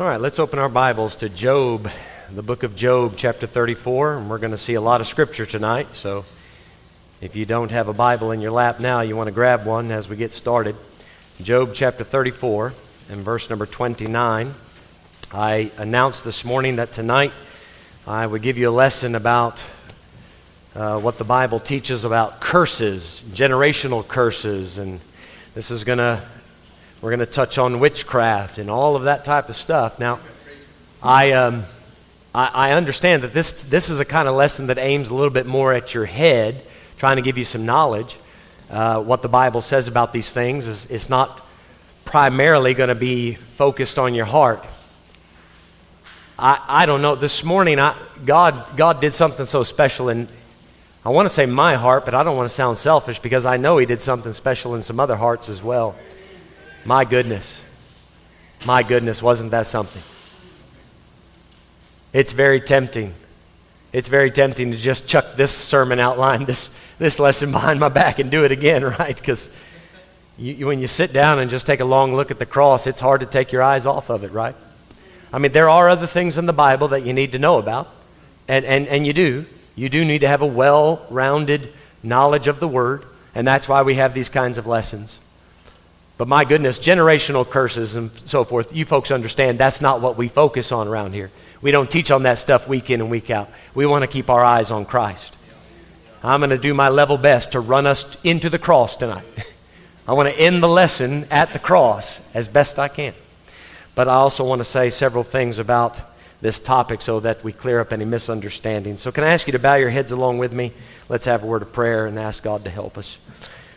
All right, let's open our Bibles to Job, the book of Job, chapter 34. And we're going to see a lot of scripture tonight. So if you don't have a Bible in your lap now, you want to grab one as we get started. Job, chapter 34, and verse number 29. I announced this morning that tonight I would give you a lesson about uh, what the Bible teaches about curses, generational curses, and this is going to we're going to touch on witchcraft and all of that type of stuff. Now, I, um, I, I, understand that this, this is a kind of lesson that aims a little bit more at your head, trying to give you some knowledge. Uh, what the Bible says about these things is it's not primarily going to be focused on your heart. I, I don't know. This morning, I, God, God did something so special in, I want to say my heart, but I don't want to sound selfish because I know He did something special in some other hearts as well. My goodness. My goodness, wasn't that something? It's very tempting. It's very tempting to just chuck this sermon outline, this, this lesson behind my back, and do it again, right? Because when you sit down and just take a long look at the cross, it's hard to take your eyes off of it, right? I mean, there are other things in the Bible that you need to know about, and, and, and you do. You do need to have a well rounded knowledge of the Word, and that's why we have these kinds of lessons. But my goodness, generational curses and so forth, you folks understand that's not what we focus on around here. We don't teach on that stuff week in and week out. We want to keep our eyes on Christ. I'm going to do my level best to run us into the cross tonight. I want to end the lesson at the cross as best I can. But I also want to say several things about this topic so that we clear up any misunderstandings. So, can I ask you to bow your heads along with me? Let's have a word of prayer and ask God to help us.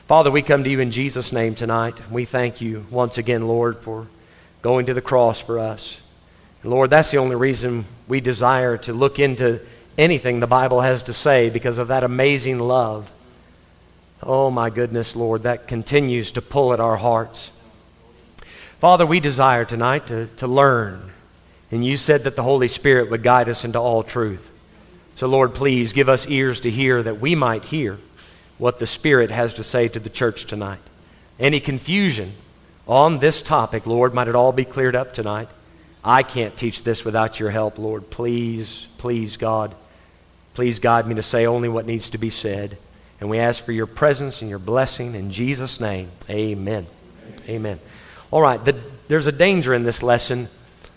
Father, we come to you in Jesus' name tonight. We thank you once again, Lord, for going to the cross for us. Lord, that's the only reason we desire to look into anything the Bible has to say because of that amazing love. Oh, my goodness, Lord, that continues to pull at our hearts. Father, we desire tonight to, to learn. And you said that the Holy Spirit would guide us into all truth. So, Lord, please give us ears to hear that we might hear what the Spirit has to say to the church tonight. Any confusion on this topic, Lord, might it all be cleared up tonight. I can't teach this without your help, Lord. Please, please, God, please guide me to say only what needs to be said. And we ask for your presence and your blessing in Jesus' name. Amen. Amen. All right, the, there's a danger in this lesson.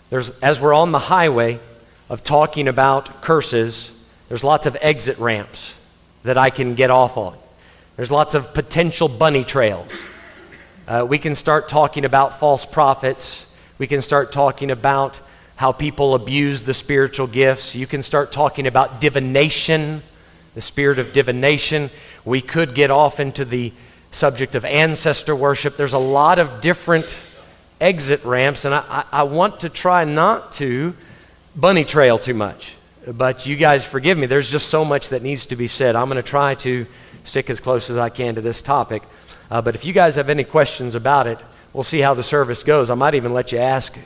There's, as we're on the highway of talking about curses, there's lots of exit ramps that I can get off on. There's lots of potential bunny trails. Uh, we can start talking about false prophets. We can start talking about how people abuse the spiritual gifts. You can start talking about divination, the spirit of divination. We could get off into the subject of ancestor worship. There's a lot of different exit ramps, and I, I, want to try not to bunny trail too much. But you guys forgive me. There's just so much that needs to be said. I'm going to try to stick as close as I can to this topic. Uh, but if you guys have any questions about it, we'll see how the service goes. I might even let you ask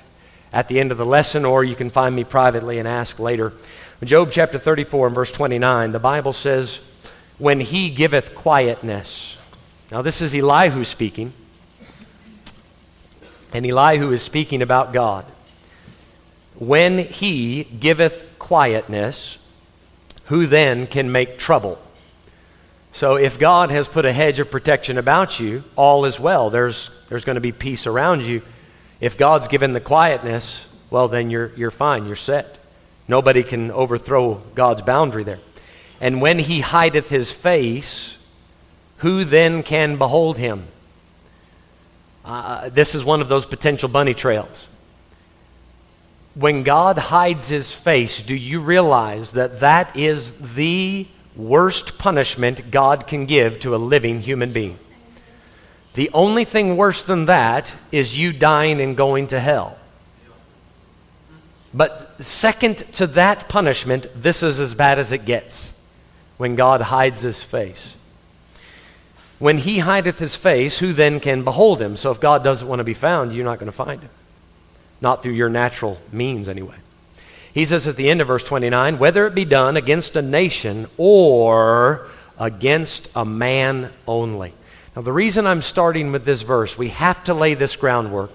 at the end of the lesson, or you can find me privately and ask later. Job chapter 34 and verse 29, the Bible says, When he giveth quietness. Now, this is Elihu speaking. And Elihu is speaking about God. When he giveth quietness, who then can make trouble? So if God has put a hedge of protection about you, all is well. There's, there's going to be peace around you. If God's given the quietness, well, then you're, you're fine. You're set. Nobody can overthrow God's boundary there. And when he hideth his face, who then can behold him? Uh, this is one of those potential bunny trails. When God hides his face, do you realize that that is the worst punishment God can give to a living human being. The only thing worse than that is you dying and going to hell. But second to that punishment, this is as bad as it gets when God hides his face. When he hideth his face, who then can behold him? So if God doesn't want to be found, you're not going to find him. Not through your natural means, anyway. He says at the end of verse 29 whether it be done against a nation or against a man only. Now, the reason I'm starting with this verse, we have to lay this groundwork.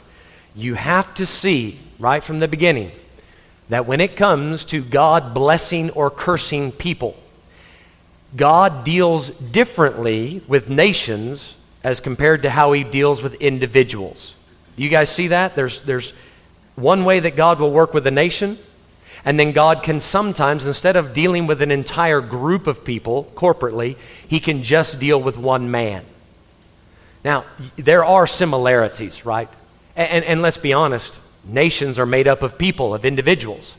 You have to see right from the beginning that when it comes to God blessing or cursing people, God deals differently with nations as compared to how he deals with individuals. You guys see that? There's, there's one way that God will work with a nation, and then God can sometimes, instead of dealing with an entire group of people corporately, he can just deal with one man. Now, there are similarities, right? And, and, and let's be honest, nations are made up of people, of individuals.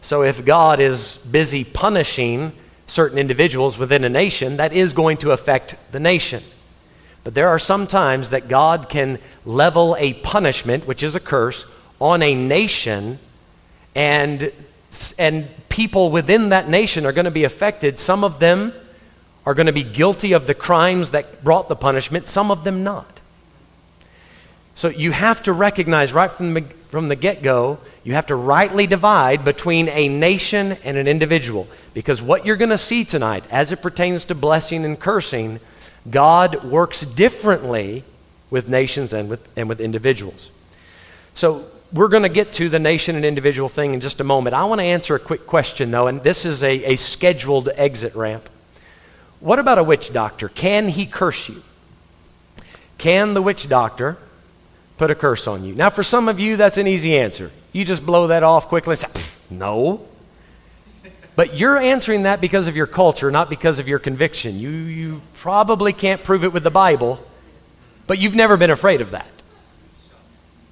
So if God is busy punishing certain individuals within a nation, that is going to affect the nation. But there are some times that God can level a punishment, which is a curse, on a nation, and, and people within that nation are going to be affected. Some of them are going to be guilty of the crimes that brought the punishment, some of them not. So you have to recognize right from the, from the get go you have to rightly divide between a nation and an individual. Because what you're going to see tonight, as it pertains to blessing and cursing, God works differently with nations and with, and with individuals. So we're going to get to the nation and individual thing in just a moment. I want to answer a quick question, though, and this is a, a scheduled exit ramp. What about a witch doctor? Can he curse you? Can the witch doctor put a curse on you? Now, for some of you, that's an easy answer. You just blow that off quickly and say, no. But you're answering that because of your culture, not because of your conviction. You, you probably can't prove it with the Bible, but you've never been afraid of that.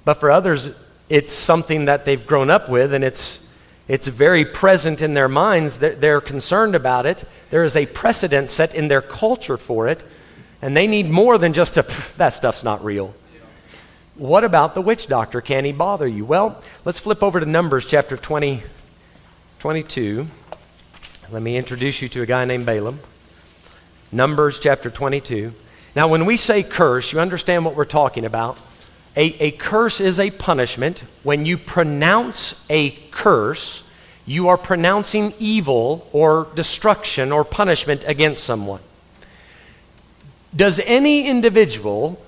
But for others, it's something that they've grown up with and it's, it's very present in their minds. They're, they're concerned about it. There is a precedent set in their culture for it, and they need more than just a, that stuff's not real. What about the witch doctor? Can he bother you? Well, let's flip over to Numbers chapter 20, 22. Let me introduce you to a guy named Balaam. Numbers chapter 22. Now, when we say curse, you understand what we're talking about. A, a curse is a punishment. When you pronounce a curse, you are pronouncing evil or destruction or punishment against someone. Does any individual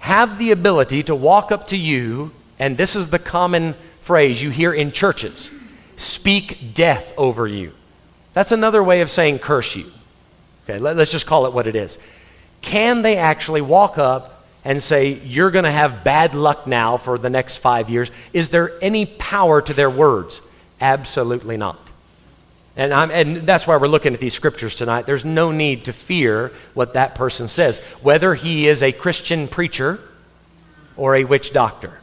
have the ability to walk up to you, and this is the common phrase you hear in churches speak death over you. That's another way of saying curse you. Okay, let, us just call it what it is. Can they actually walk up and say, You're going to have bad luck now for the next five years? Is there any power to their words? Absolutely not. And, and, that's why we're looking at these scriptures tonight. There's no need to fear what that person says, whether he is a Christian preacher or a witch doctor.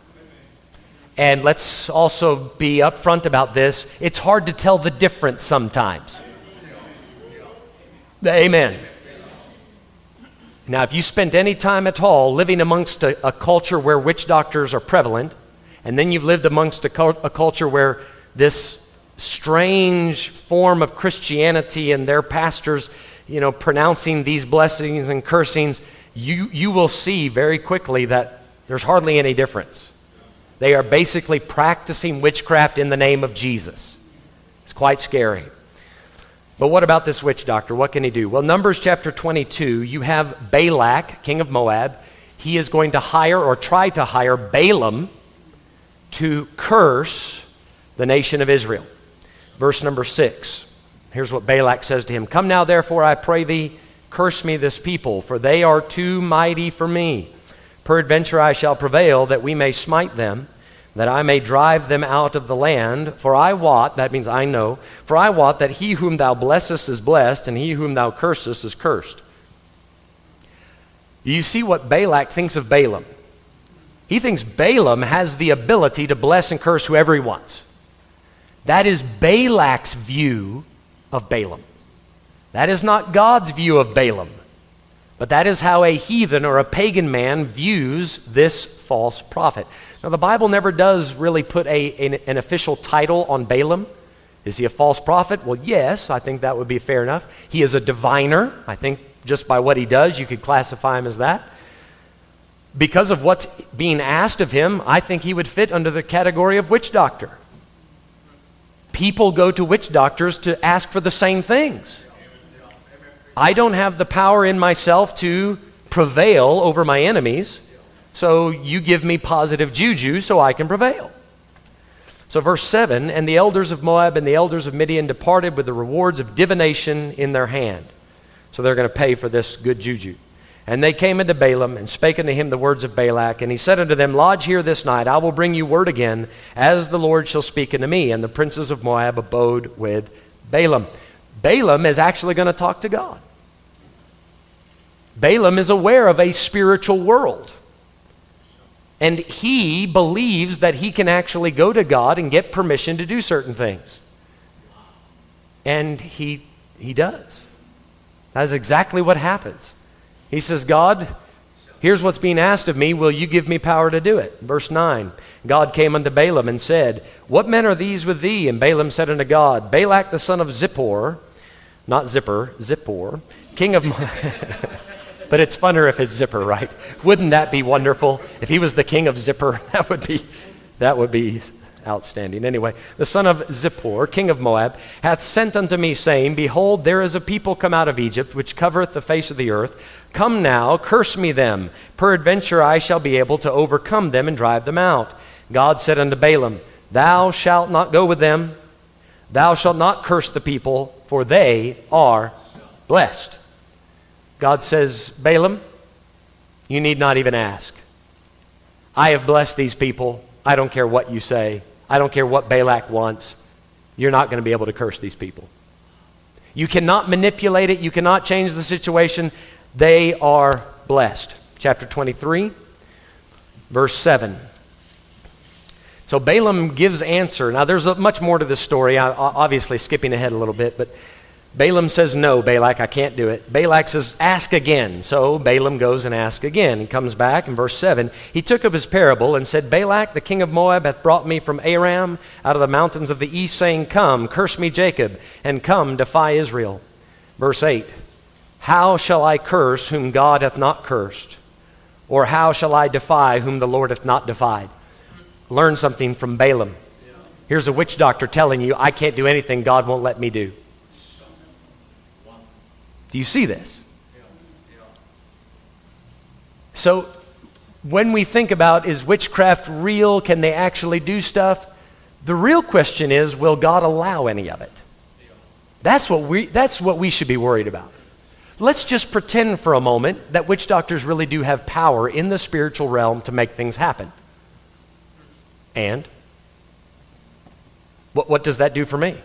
And let's also be upfront about this. It's hard to tell the difference sometimes. Amen. Now, if you spent any time at all living amongst a, a culture where witch doctors are prevalent, and then you've lived amongst a, a culture where this strange form of Christianity and their pastors, you know, pronouncing these blessings and cursings, you, you will see very quickly that there's hardly any difference. They are basically practicing witchcraft in the name of Jesus. It's quite scary. But what about this witch doctor? What can he do? Well, Numbers chapter 22, you have Balak, king of Moab. He is going to hire or try to hire Balaam to curse the nation of Israel. Verse number six. Here's what Balak says to him Come now, therefore, I pray thee, curse me this people, for they are too mighty for me. Peradventure I shall prevail, that we may smite them, that I may drive them out of the land. For I wot, that means I know, for I wot that he whom thou blessest is blessed, and he whom thou cursest is cursed. You see what Balak thinks of Balaam. He thinks Balaam has the ability to bless and curse whoever he wants. That is Balak's view of Balaam. That is not God's view of Balaam. But that is how a heathen or a pagan man views this false prophet. Now, the Bible never does really put a, an, an, official title on Balaam. Is he a false prophet? Well, yes, I think that would be fair enough. He is a diviner. I think just by what he does, you could classify him as that. Because of what's being asked of him, I think he would fit under the category of witch doctor people go to witch doctors to ask for the same things. I don't have the power in myself to prevail over my enemies, so you give me positive juju so I can prevail. So, verse 7 And the elders of Moab and the elders of Midian departed with the rewards of divination in their hand. So, they're going to pay for this good juju. And they came unto Balaam and spake unto him the words of Balak. And he said unto them, Lodge here this night. I will bring you word again, as the Lord shall speak unto me. And the princes of Moab abode with Balaam. Balaam is actually going to talk to God. Balaam is aware of a spiritual world. And he believes that he can actually go to God and get permission to do certain things. And he, he does. That's exactly what happens. He says, God, here's what's being asked of me. Will you give me power to do it? Verse 9 God came unto Balaam and said, What men are these with thee? And Balaam said unto God, Balak the son of Zippor, not Zipper, Zippor, king of. but it's funner if it's Zipper, right? Wouldn't that be wonderful? If he was the king of Zipper, that would be, that would be outstanding. Anyway, the son of Zippor, king of Moab, hath sent unto me, saying, Behold, there is a people come out of Egypt, which covereth the face of the earth. Come now, curse me them. Peradventure I shall be able to overcome them and drive them out. God said unto Balaam, Thou shalt not go with them. Thou shalt not curse the people, for they are blessed. God says, Balaam, you need not even ask. I have blessed these people. I don't care what you say. I don't care what Balak wants. You're not going to be able to curse these people. You cannot manipulate it. You cannot change the situation. They are blessed. Chapter 23, verse 7. So Balaam gives answer. Now, there's a, much more to this story. I, obviously, skipping ahead a little bit, but Balaam says, No, Balak, I can't do it. Balak says, Ask again. So Balaam goes and asks again. He comes back in verse 7. He took up his parable and said, Balak, the king of Moab, hath brought me from Aram out of the mountains of the east, saying, Come, curse me, Jacob, and come, defy Israel. Verse 8 How shall I curse whom God hath not cursed? Or how shall I defy whom the Lord hath not defied? Learn something from Balaam. Here's a witch doctor telling you, I can't do anything God won't let me do. Do you see this? So, when we think about is witchcraft real? Can they actually do stuff? The real question is will God allow any of it? That's what we, that's what we should be worried about. Let's just pretend for a moment that witch doctors really do have power in the spiritual realm to make things happen. And what, what does that do for me?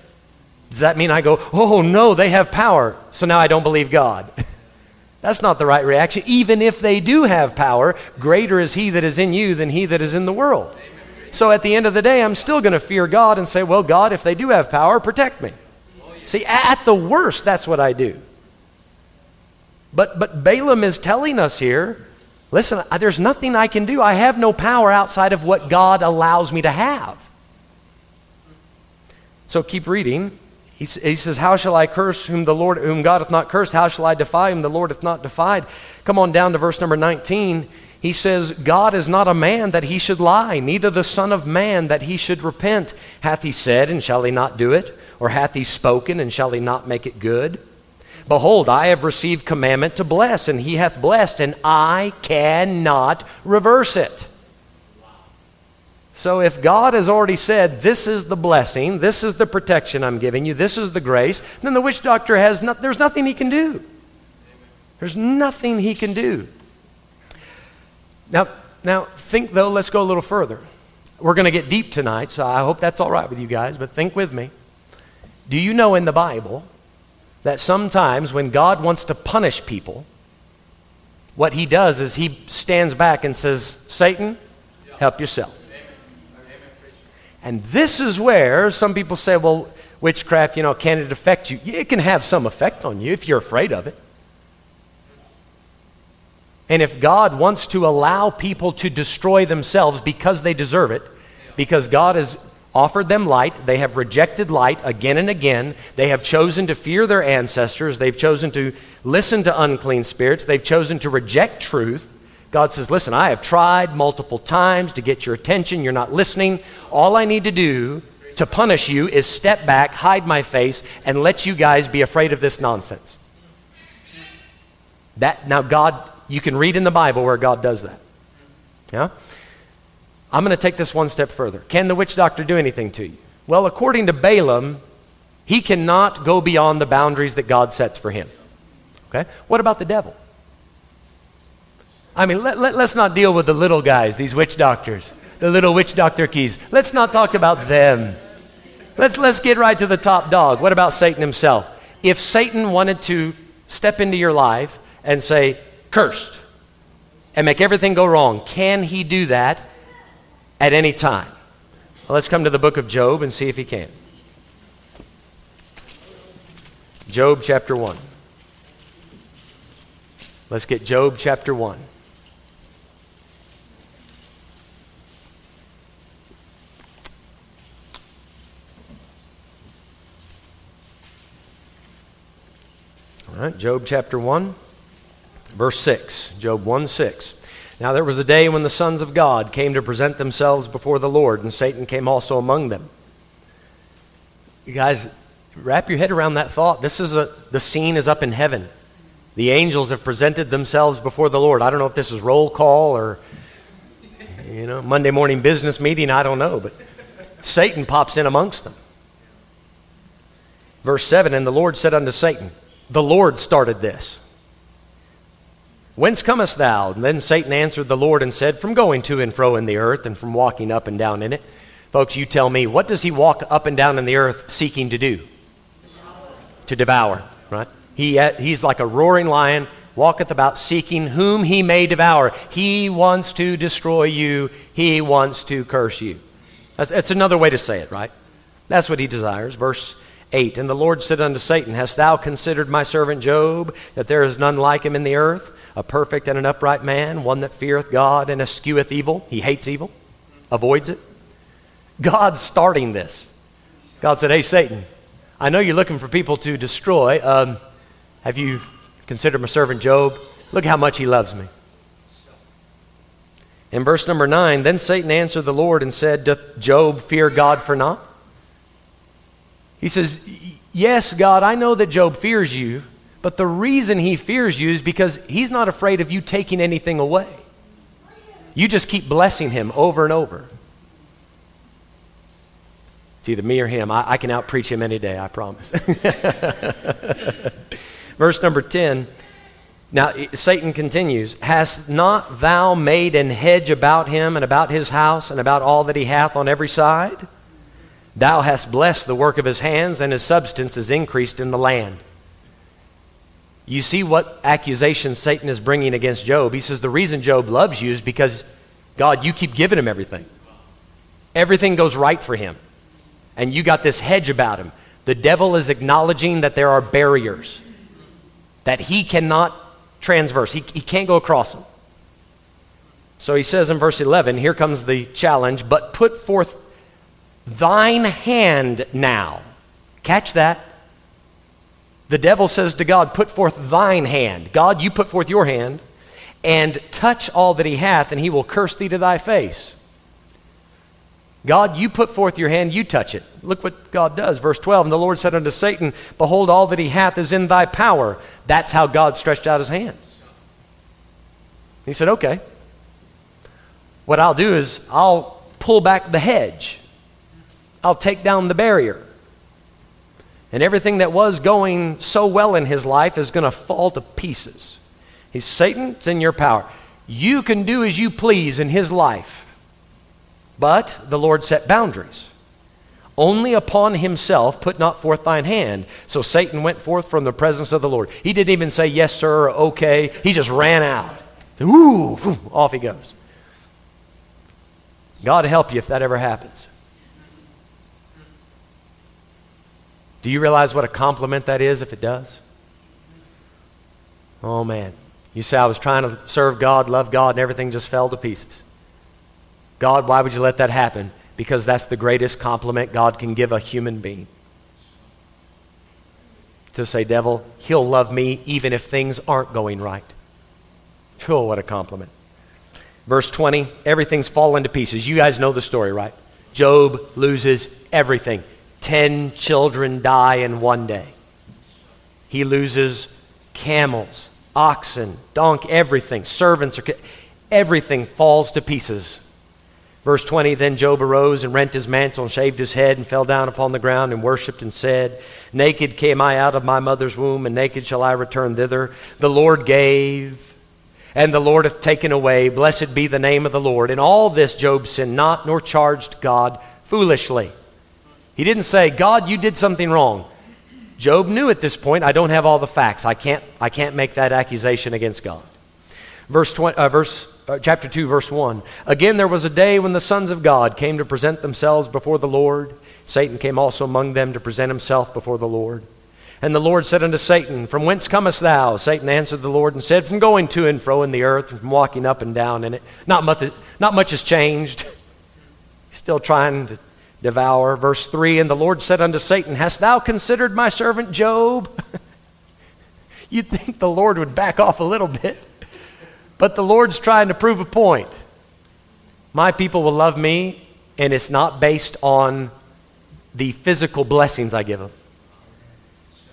Does that mean I go, oh no, they have power, so now I don't believe God? That's not the right reaction. Even if they do have power, greater is He that is in you than He that is in the world. So at the end of the day, I'm still going to fear God and say, well, God, if they do have power, protect me. See, at the worst, that's what I do. But, but Balaam is telling us here listen, there's nothing I can do. I have no power outside of what God allows me to have. So keep reading. He, he says, How shall I curse whom the Lord, whom God hath not cursed? How shall I defy whom the Lord hath not defied? Come on down to verse number 19. He says, God is not a man that he should lie, neither the Son of Man that he should repent. Hath he said, and shall he not do it? Or hath he spoken, and shall he not make it good? Behold, I have received commandment to bless, and he hath blessed, and I cannot reverse it. So if God has already said, this is the blessing, this is the protection I'm giving you, this is the grace, then the witch doctor has there's nothing he can do. There's nothing he can do. Now, now think though, let's go a little further. We're going to get deep tonight, so I hope that's all right with you guys, but think with me. Do you know in the Bible that sometimes when God wants to punish people, what he does is he stands back and says, Satan, help yourself. And this is where some people say, well, witchcraft, you know, can it affect you? It can have some effect on you if you're afraid of it. And if God wants to allow people to destroy themselves because they deserve it, because God has offered them light, they have rejected light again and again, they have chosen to fear their ancestors, they've chosen to listen to unclean spirits, they've chosen to reject truth, God says, Listen, I have tried multiple times to get your attention. You're not listening. All I need to do to punish you is step back, hide my face, and let you guys be afraid of this nonsense. That, now, God, you can read in the Bible where God does that. Yeah? I'm going to take this one step further. Can the witch doctor do anything to you? Well, according to Balaam, he cannot go beyond the boundaries that God sets for him. Okay? What about the devil? I mean, let, let, us not deal with the little guys, these witch doctors, the little witch doctor keys. Let's not talk about them. Let's, let's get right to the top dog. What about Satan himself? If Satan wanted to step into your life and say, cursed, and make everything go wrong, can he do that at any time? Well, let's come to the book of Job and see if he can. Job chapter 1. Let's get Job chapter 1. Right, Job chapter 1, verse 6. Job 1 6. Now there was a day when the sons of God came to present themselves before the Lord, and Satan came also among them. You guys, wrap your head around that thought. This is a, the scene is up in heaven. The angels have presented themselves before the Lord. I don't know if this is roll call or, you know, Monday morning business meeting. I don't know, but Satan pops in amongst them. Verse 7 And the Lord said unto Satan, The Lord started this. Whence comest thou? And then Satan answered the Lord and said, From going to and fro in the earth and from walking up and down in it. Folks, you tell me, what does he walk up and down in the earth seeking to do? To devour, right? He, uh, he's like a roaring lion, walketh about seeking whom he may devour. He wants to destroy you, he wants to curse you. That's, that's another way to say it, right? That's what he desires. Verse 8 And the Lord said unto Satan, Hast thou considered my servant Job, that there is none like him in the earth, a perfect and an upright man, one that feareth God and escheweth evil? He hates evil, avoids it. God's starting this. God said, Hey, Satan, I know you're looking for people to destroy. Um, have you considered my servant Job? Look how much he loves me. In verse number 9, then Satan answered the Lord and said, Doth Job fear God for naught? He says, Yes, God, I know that Job fears you, but the reason he fears you is because he's not afraid of you taking anything away. You just keep blessing him over and over. It's either me or him. I, I can outpreach him any day, I promise. Verse number 10. Now, Satan continues, Hast not thou made an hedge about him and about his house and about all that he hath on every side? Thou hast blessed the work of his hands, and his substance is increased in the land. You see what accusation Satan is bringing against Job. He says, The reason Job loves you is because, God, you keep giving him everything. Everything goes right for him. And you got this hedge about him. The devil is acknowledging that there are barriers that he cannot transverse, he, he can't go across them. So he says in verse 11, here comes the challenge, but put forth thine hand now. Catch that. The devil says to God, Put forth thine hand. God, you put forth your hand, and touch all that he hath, and he will curse thee to thy face. God, you put forth your hand, you touch it. Look what God does. Verse 12 And the Lord said unto Satan, Behold, all that he hath is in thy power. That's how God stretched out his hand. He said, Okay. What I'll do is I'll pull back the hedge, I'll take down the barrier. And everything that was going so well in his life is going to fall to pieces. He's Satan, it's in your power. You can do as you please in his life. But the Lord set boundaries. Only upon himself put not forth thine hand. So Satan went forth from the presence of the Lord. He didn't even say yes, sir, or okay. He just ran out. Ooh, off he goes. God help you if that ever happens. Do you realize what a compliment that is if it does? Oh, man. You say, I was trying to serve God, love God, and everything just fell to pieces. God, why would you let that happen? Because that's the greatest compliment God can give a human being. To say, devil, he'll love me even if things aren't going right. Oh, what a compliment. Verse 20, everything's fallen to pieces. You guys know the story, right? Job loses everything. Ten children die in one day. He loses camels, oxen, donkey, everything. Servants are. Everything falls to pieces Verse 20 Then Job arose and rent his mantle and shaved his head and fell down upon the ground and worshipped and said, Naked came I out of my mother's womb, and naked shall I return thither. The Lord gave, and the Lord hath taken away. Blessed be the name of the Lord. In all this, Job sinned not, nor charged God foolishly. He didn't say, God, you did something wrong. Job knew at this point, I don't have all the facts. I can't, I can't make that accusation against God. Verse, 20, uh, verse uh, chapter 2, verse 1. Again, there was a day when the sons of God came to present themselves before the Lord. Satan came also among them to present himself before the Lord. And the Lord said unto Satan, From whence comest thou? Satan answered the Lord and said, From going to and fro in the earth, and from walking up and down in it. Not much, not much has changed. Still trying to devour. Verse 3 And the Lord said unto Satan, Hast thou considered my servant Job? You'd think the Lord would back off a little bit. But the Lord's trying to prove a point. My people will love me, and it's not based on the physical blessings I give them.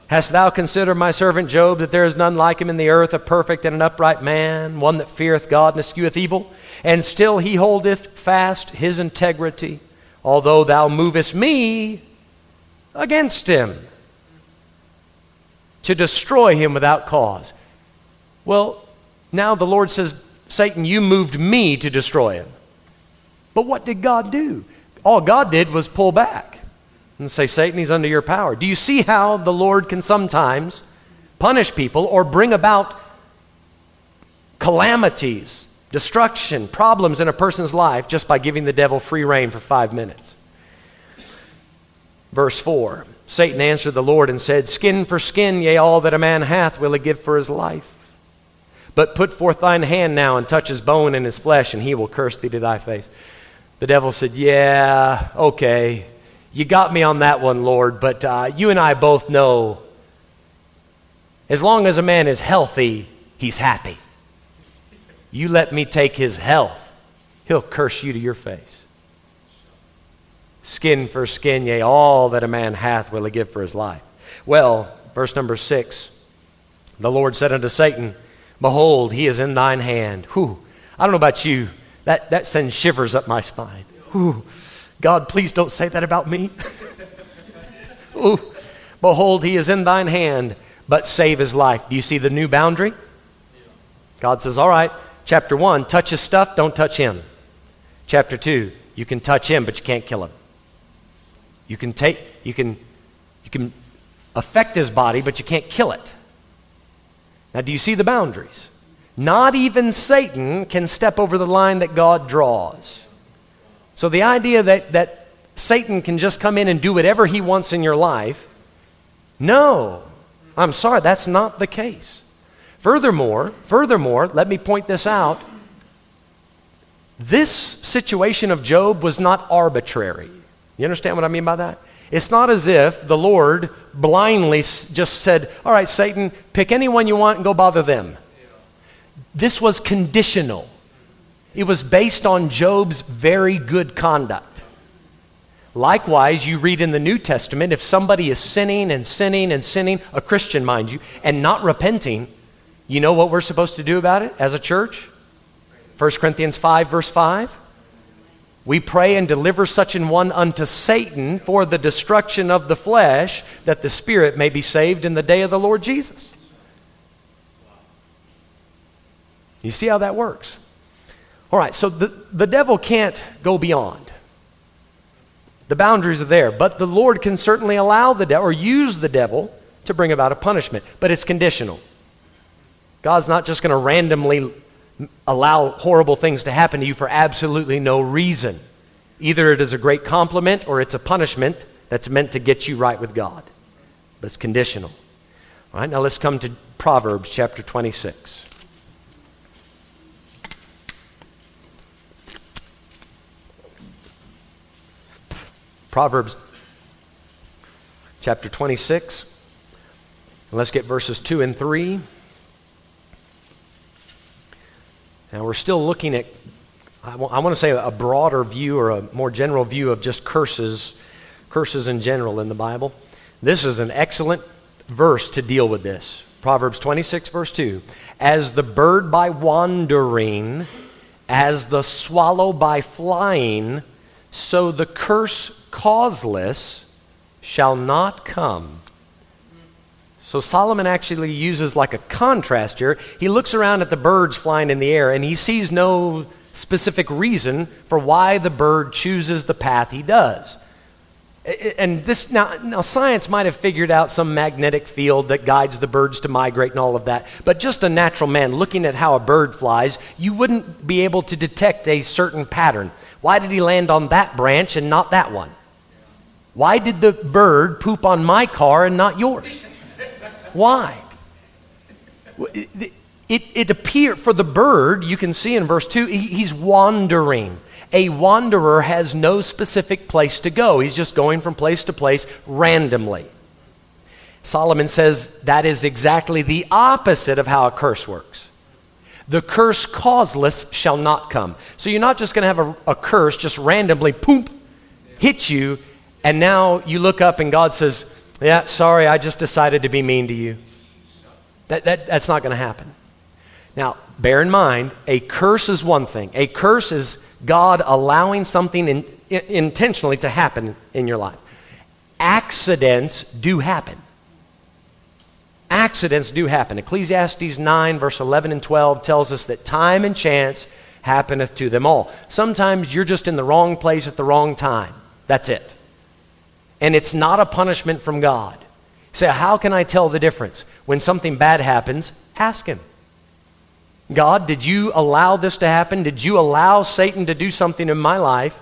Hast thou considered my servant Job, that there is none like him in the earth, a perfect and an upright man, one that feareth God and escheweth evil? And still he holdeth fast his integrity although thou movest me against him to destroy him without cause. Well, now the Lord says, Satan, you moved me to destroy him. But what did God do? All God did was pull back and say, Satan, he's under your power. Do you see how the Lord can sometimes punish people or bring about calamities destruction, problems in a person's life just by giving the devil free rein for five minutes. Verse 4 Satan answered the Lord and said, Skin for skin, yea, all that a man hath will he give for his life. But put forth thine hand now and touch his bone and his flesh, and he will curse thee to thy face. The devil said, Yeah, okay. You got me on that one, Lord, but uh, you and I both know as long as a man is healthy, he's happy. You let me take his health, he'll curse you to your face. Skin for skin, yea, all that a man hath will he give for his life. Well, verse number six the Lord said unto Satan, Behold, he is in thine hand. Whew. I don't know about you, that, that sends shivers up my spine. Whew. God, please don't say that about me. Ooh. Behold, he is in thine hand, but save his life. Do you see the new boundary? God says, All right, Chapter 1, touch his stuff, don't touch him. Chapter 2, you can touch him, but you can't kill him. You can take, you can, you can affect his body, but you can't kill it. Now, do you see the boundaries? Not even Satan can step over the line that God draws. So the idea that, that Satan can just come in and do whatever he wants in your life, no, I'm sorry, that's not the case. Furthermore, furthermore, let me point this out. This situation of Job was not arbitrary. You understand what I mean by that? It's not as if the Lord blindly just said, All right, Satan, pick anyone you want and go bother them. This was conditional. It was based on Job's very good conduct. Likewise, you read in the New Testament, if somebody is sinning and sinning and sinning, a Christian, mind you, and not repenting, you know what we're supposed to do about it as a church? 1 Corinthians 5, verse 5. We pray and deliver such an one unto Satan for the destruction of the flesh, that the spirit may be saved in the day of the Lord Jesus. You see how that works? All right, so the, the devil can't go beyond. The boundaries are there, but the Lord can certainly allow the devil or use the devil to bring about a punishment, but it's conditional. God's not just going to randomly allow horrible things to happen to you for absolutely no reason. Either it is a great compliment or it's a punishment that's meant to get you right with God. But it's conditional. All right, now let's come to Proverbs chapter 26. Proverbs chapter 26. let's get verses 2 and 3. Now, we're still looking at, I, want to say, a broader view or a more general view of just curses, curses in general in the Bible. This is an excellent verse to deal with this. Proverbs 26, verse 2. As the bird by wandering as the swallow by flying, so the curse causeless shall not come. So Solomon actually uses like a contrast here. He looks around at the birds flying in the air and he sees no specific reason for why the bird chooses the path he does. And this now, now science might have figured out some magnetic field that guides the birds to migrate and all of that. But just a natural man looking at how a bird flies, you wouldn't be able to detect a certain pattern. Why did he land on that branch and not that one? Why did the bird poop on my car and not yours? Why? It, it, it appeared for the bird, you can see in verse 2, he, he's wandering. A wanderer has no specific place to go, he's just going from place to place randomly. Solomon says that is exactly the opposite of how a curse works. The curse causeless shall not come. So you're not just going to have a, a curse just randomly, poop, hit you, and now you look up and God says, Yeah, sorry, I just decided to be mean to you. That, that, that's not going to happen. Now, bear in mind, a curse is one thing. A curse is God allowing something in, in, intentionally to happen in your life. Accidents do happen. Accidents do happen. Ecclesiastes 9, verse 11 and 12 tells us that time and chance happeneth to them all. Sometimes you're just in the wrong place at the wrong time. That's it and it's not a punishment from God. Say, so how can I tell the difference? When something bad happens, ask Him. God, did you allow this to happen? Did you allow Satan to do something in my life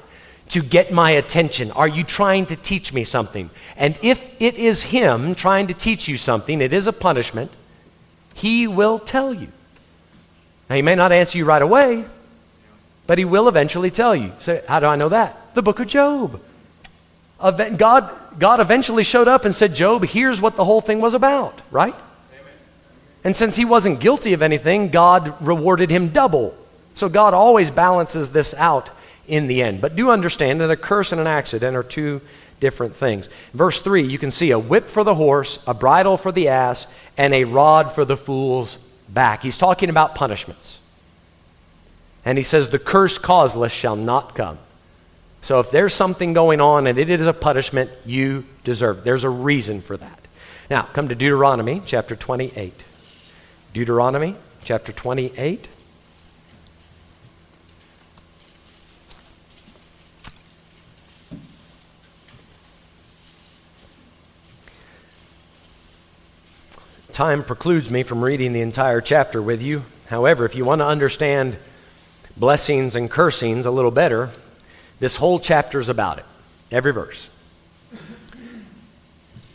to get my attention? Are you trying to teach me something? And if it is Him trying to teach you something, it is a punishment, He will tell you. Now, He may not answer you right away, but He will eventually tell you. Say, how do I know that? The book of Job. God, God eventually showed up and said, Job, here's what the whole thing was about, right? Amen. And since he wasn't guilty of anything, God rewarded him double. So God always balances this out in the end. But do understand that a curse and an accident are two different things. Verse 3, you can see a whip for the horse, a bridle for the ass, and a rod for the fool's back. He's talking about punishments. And he says, The curse causeless shall not come. So if there's something going on and it is a punishment, you deserve. There's a reason for that. Now, come to Deuteronomy chapter 28. Deuteronomy chapter 28. Time precludes me from reading the entire chapter with you. However, if you want to understand blessings and cursings a little better, this whole chapter is about it, every verse.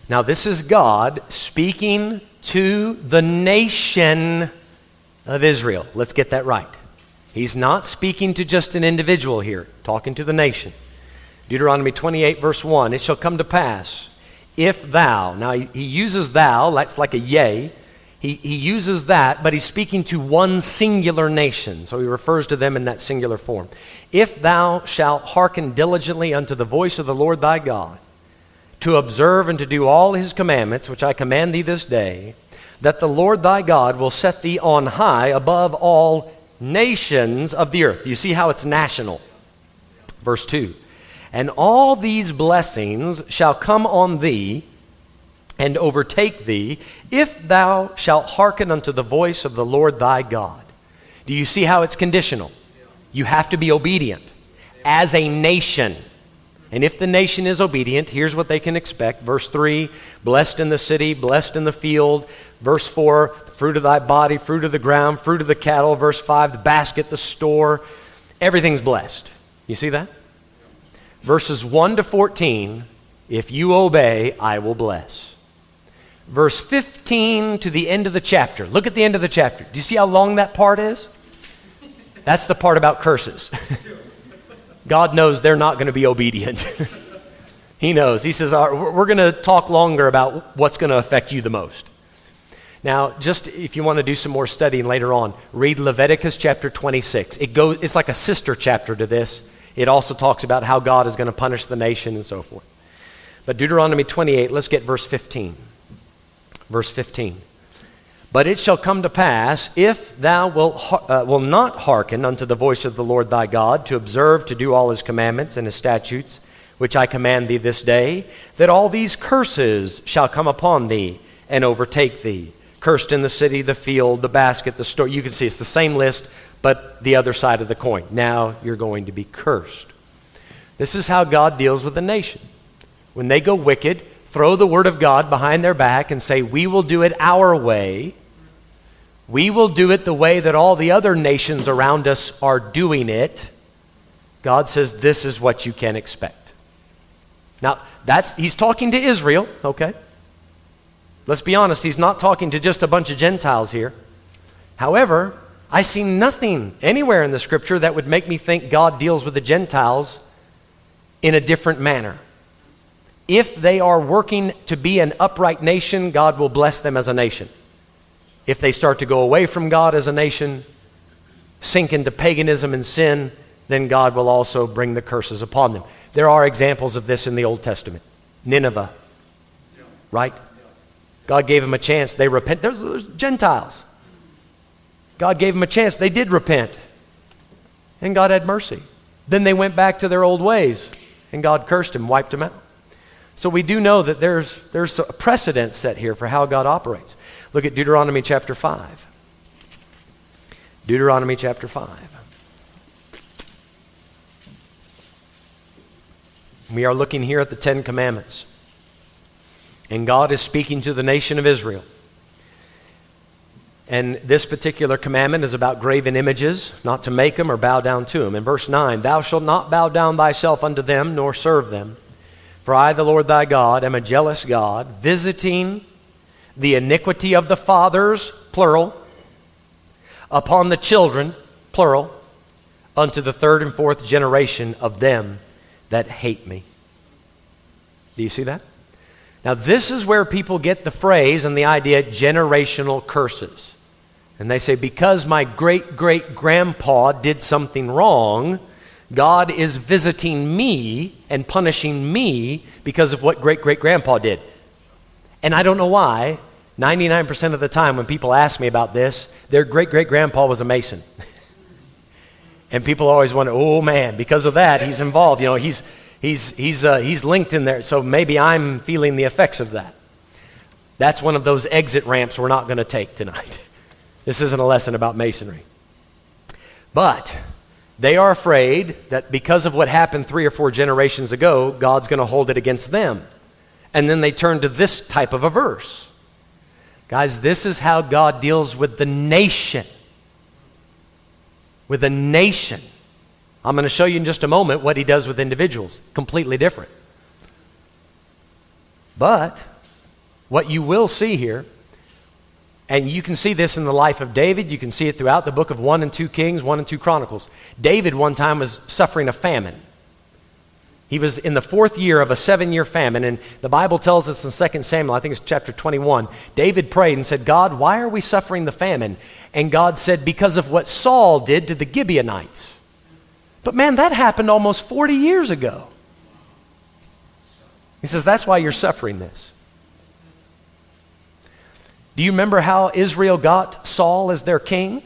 Now, this is God speaking to the nation of Israel. Let's get that right. He's not speaking to just an individual here, talking to the nation. Deuteronomy 28, verse 1 It shall come to pass, if thou, now he uses thou, that's like a yea, he, he uses that, but he's speaking to one singular nation. So he refers to them in that singular form. If thou shalt hearken diligently unto the voice of the Lord thy God, to observe and to do all his commandments, which I command thee this day, that the Lord thy God will set thee on high above all nations of the earth. You see how it's national. Verse 2 And all these blessings shall come on thee and overtake thee, if thou shalt hearken unto the voice of the Lord thy God. Do you see how it's conditional? You have to be obedient as a nation. And if the nation is obedient, here's what they can expect. Verse 3 Blessed in the city, blessed in the field. Verse 4 Fruit of thy body, fruit of the ground, fruit of the cattle. Verse 5 The basket, the store. Everything's blessed. You see that? Verses 1 to 14 If you obey, I will bless verse 15 to the end of the chapter. Look at the end of the chapter. Do you see how long that part is? That's the part about curses. God knows they're not going to be obedient. he knows. He says, We're going to talk longer about what's going to affect you the most. Now, just if you want to do some more studying later on, read Leviticus chapter 26. It goes, it's like a sister chapter to this. It also talks about how God is going to punish the nation and so forth. But Deuteronomy 28, let's get verse 15 verse 15. But it shall come to pass, if thou wilt, uh, will not hearken unto the voice of the Lord thy God, to observe to do all his commandments and his statutes, which I command thee this day, that all these curses shall come upon thee and overtake thee. Cursed in the city, the field, the basket, the store. You can see it's the same list, but the other side of the coin. Now you're going to be cursed. This is how God deals with the nation. When they go wicked, throw the word of God behind their back and say, We will do it our way we will do it the way that all the other nations around us are doing it. God says, This is what you can expect. Now, that's, he's talking to Israel, okay? Let's be honest, he's not talking to just a bunch of Gentiles here. However, I see nothing anywhere in the scripture that would make me think God deals with the Gentiles in a different manner. If they are working to be an upright nation, God will bless them as a nation. If they start to go away from God as a nation, sink into paganism and sin, then God will also bring the curses upon them. There are examples of this in the Old Testament. Nineveh, right? God gave them a chance. They repent. There's, there's Gentiles. God gave them a chance. They did repent. And God had mercy. Then they went back to their old ways, and God cursed them, wiped them out. So we do know that there's, there's a precedent set here for how God operates. Look at Deuteronomy chapter 5. Deuteronomy chapter 5. We are looking here at the Ten Commandments. And God is speaking to the nation of Israel. And this particular commandment is about graven images, not to make them or bow down to them. In verse 9, Thou shalt not bow down thyself unto them, nor serve them. For I, the Lord thy God, am a jealous God, visiting the iniquity of the fathers, plural, upon the children, plural, unto the third and fourth generation of them that hate me. Do you see that? Now, this is where people get the phrase and the idea generational curses. And they say, because my great great grandpa did something wrong, God is visiting me and punishing me because of what great great grandpa did. And I don't know why. 99% of the time, when people ask me about this, their great great grandpa was a Mason. and people always wonder, oh man, because of that, he's involved. You know, he's, he's, he's, uh, he's linked in there. So maybe I'm feeling the effects of that. That's one of those exit ramps we're not going to take tonight. this isn't a lesson about masonry. But they are afraid that because of what happened three or four generations ago, God's going to hold it against them. And then they turn to this type of a verse. Guys, this is how God deals with the nation. With a nation. I'm going to show you in just a moment what he does with individuals. Completely different. But what you will see here, and you can see this in the life of David, you can see it throughout the book of 1 and 2 Kings, 1 and 2 Chronicles. David one time was suffering a famine. He was in the fourth year of a seven year famine, and the Bible tells us in 2 Samuel, I think it's chapter 21, David prayed and said, God, why are we suffering the famine? And God said, Because of what Saul did to the Gibeonites. But man, that happened almost 40 years ago. He says, That's why you're suffering this. Do you remember how Israel got Saul as their king?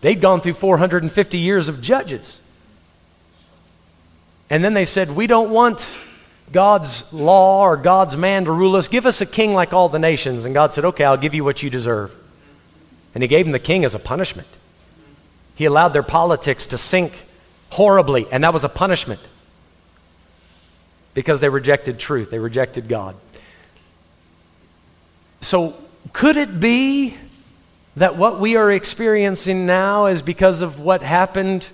They'd gone through 450 years of judges. And then they said, We don't want God's law or God's man to rule us. Give us a king like all the nations. And God said, Okay, I'll give you what you deserve. And He gave them the king as a punishment. He allowed their politics to sink horribly, and that was a punishment because they rejected truth, they rejected God. So, could it be that what we are experiencing now is because of what happened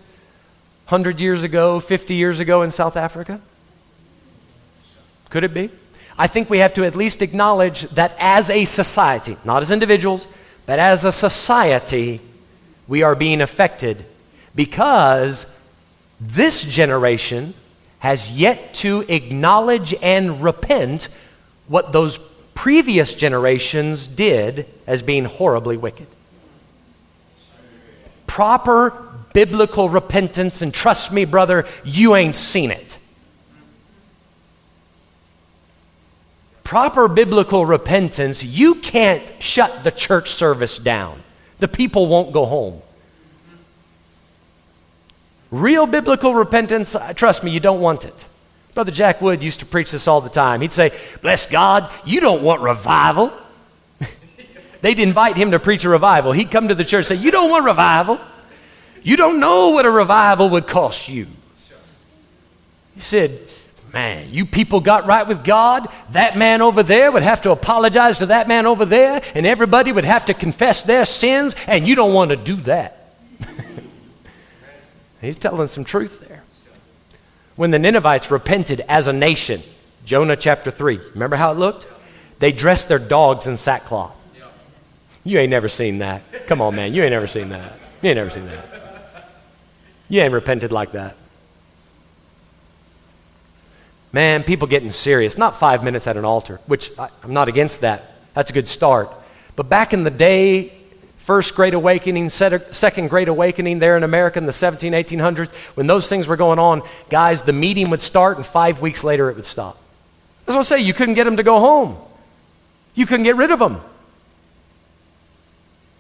100 years ago, 50 years ago in South Africa? Could it be? I think we have to at least acknowledge that as a society, not as individuals, but as a society, we are being affected because this generation has yet to acknowledge and repent what those previous generations did as being horribly wicked. Proper biblical repentance, and trust me, brother, you ain't seen it. proper biblical repentance, you can't shut the church service down. The people won't go home. Real biblical repentance, trust me, you don't want it. Brother Jack Wood used to preach this all the time. He'd say, Bless God, you don't want revival. They'd invite him to preach a revival. He'd come to the church and say, You don't want revival. You don't know what a revival would cost you. He said, Man, you people got right with God. That man over there would have to apologize to that man over there, and everybody would have to confess their sins, and you don't want to do that. He's telling some truth there. When the Ninevites repented as a nation, Jonah chapter 3, remember how it looked? They dressed their dogs in sackcloth. You ain't never seen that. Come on, man. You ain't never seen that. You ain't never seen that. You ain't repented like that. Man, people getting serious. Not five minutes at an altar, which I, am not against that. That's a good start. But back in the day, first great awakening, second great awakening there in America in the 17, 1800s, when those things were going on, guys, the meeting would start and five weeks later it would stop. That's what I say. You couldn't get them to go home. You couldn't get rid of them.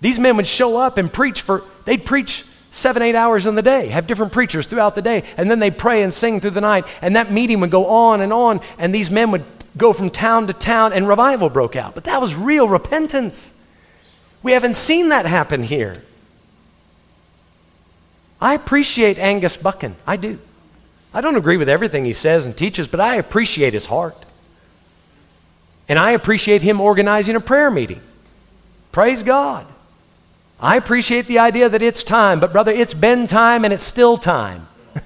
These men would show up and preach for, they'd preach seven, eight hours in the day, have different preachers throughout the day, and then they'd pray and sing through the night, and that meeting would go on and on, and these men would go from town to town, and revival broke out. But that was real repentance. We haven't seen that happen here. I appreciate Angus Buchan. I do. I don't agree with everything he says and teaches, but I appreciate his heart. And I appreciate him organizing a prayer meeting. Praise God. I appreciate the idea that it's time, but brother, it's been time and it's still time.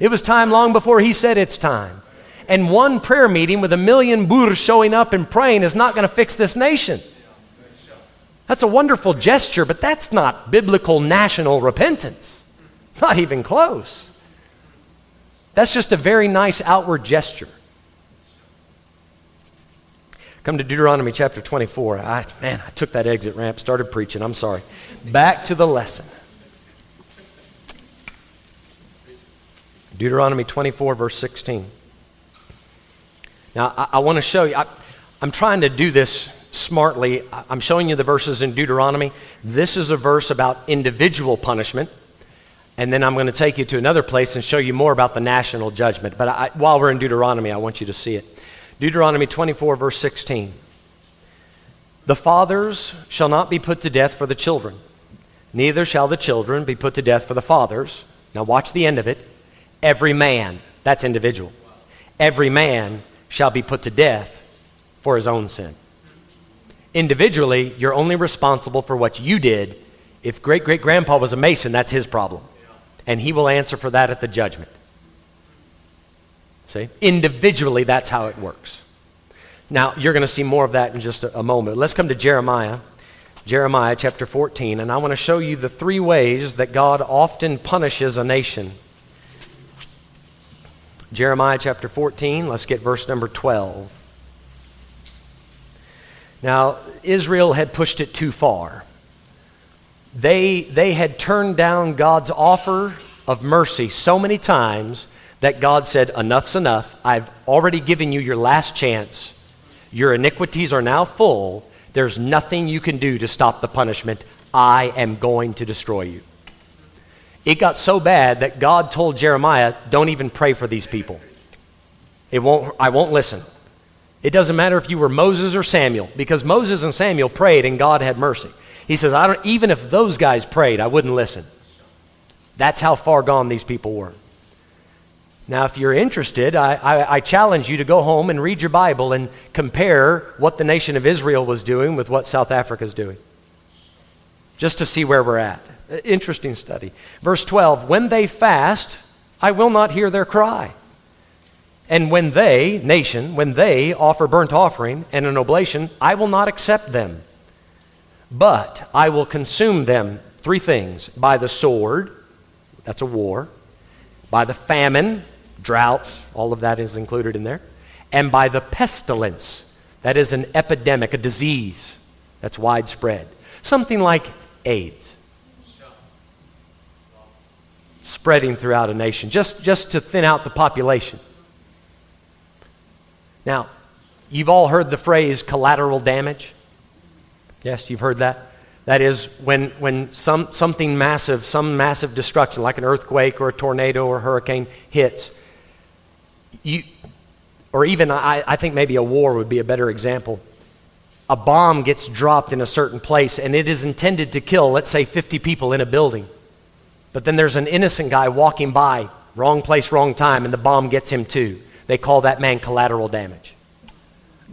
it was time long before he said it's time. And one prayer meeting with a million Boers showing up and praying is not going to fix this nation. That's a wonderful gesture, but that's not biblical national repentance. Not even close. That's just a very nice outward gesture. Come to Deuteronomy chapter 24. I, man, I took that exit ramp, started preaching. I'm sorry. Back to the lesson. Deuteronomy 24, verse 16. Now, I, I want to show you, I, I'm trying to do this smartly. I'm showing you the verses in Deuteronomy. This is a verse about individual punishment. And then I'm going to take you to another place and show you more about the national judgment. But I, while we're in Deuteronomy, I want you to see it. Deuteronomy 24, verse 16. The fathers shall not be put to death for the children, neither shall the children be put to death for the fathers. Now, watch the end of it. Every man, that's individual, every man shall be put to death for his own sin. Individually, you're only responsible for what you did. If great great grandpa was a Mason, that's his problem. And he will answer for that at the judgment. See? Individually, that's how it works. Now, you're going to see more of that in just a, a moment. Let's come to Jeremiah, Jeremiah chapter 14, and I want to show you the three ways that God often punishes a nation. Jeremiah chapter 14, let's get verse number 12. Now, Israel had pushed it too far. They, they had turned down God's offer of mercy so many times that God said, Enough's enough. I've already given you your last chance. Your iniquities are now full. There's nothing you can do to stop the punishment. I am going to destroy you. It got so bad that God told Jeremiah, Don't even pray for these people. It won't, I won't listen. It doesn't matter if you were Moses or Samuel, because Moses and Samuel prayed and God had mercy. He says, I don't, even if those guys prayed, I wouldn't listen. That's how far gone these people were. Now, if you're interested, I, I, I, challenge you to go home and read your Bible and compare what the nation of Israel was doing with what South Africa is doing, just to see where we're at. Interesting study. Verse 12 When they fast, I will not hear their cry. And when they, nation, when they offer burnt offering and an oblation, I will not accept them. But I will consume them, three things, by the sword, that's a war, by the famine, droughts, all of that is included in there, and by the pestilence. That is an epidemic, a disease that's widespread. Something like AIDS. Spreading throughout a nation, just, just to thin out the population. Now, You've all heard the phrase collateral damage. Yes, you've heard that. That is, when, when some, something massive, some massive destruction, like an earthquake or a tornado or a hurricane, hits, you, or even I, I think maybe a war would be a better example. A bomb gets dropped in a certain place and it is intended to kill, let's say, 50 people in a building. But then there's an innocent guy walking by, wrong place, wrong time, and the bomb gets him too. They call that man collateral damage.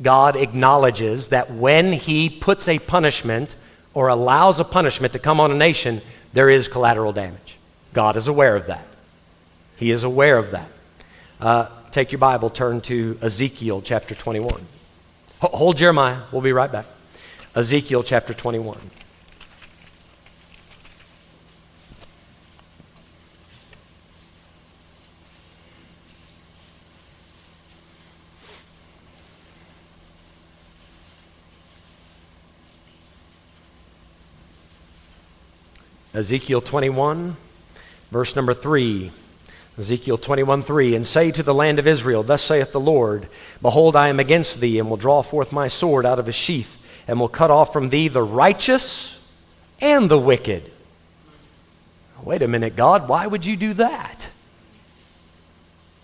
God acknowledges that when he puts a punishment or allows a punishment to come on a nation, there is collateral damage. God is aware of that. He is aware of that. Uh, take your Bible, turn to Ezekiel chapter 21. Hold Jeremiah. We'll be right back. Ezekiel chapter 21. Ezekiel 21, verse number 3. Ezekiel 21 3, and say to the land of Israel, Thus saith the Lord, Behold, I am against thee, and will draw forth my sword out of his sheath, and will cut off from thee the righteous and the wicked. Wait a minute, God, why would you do that?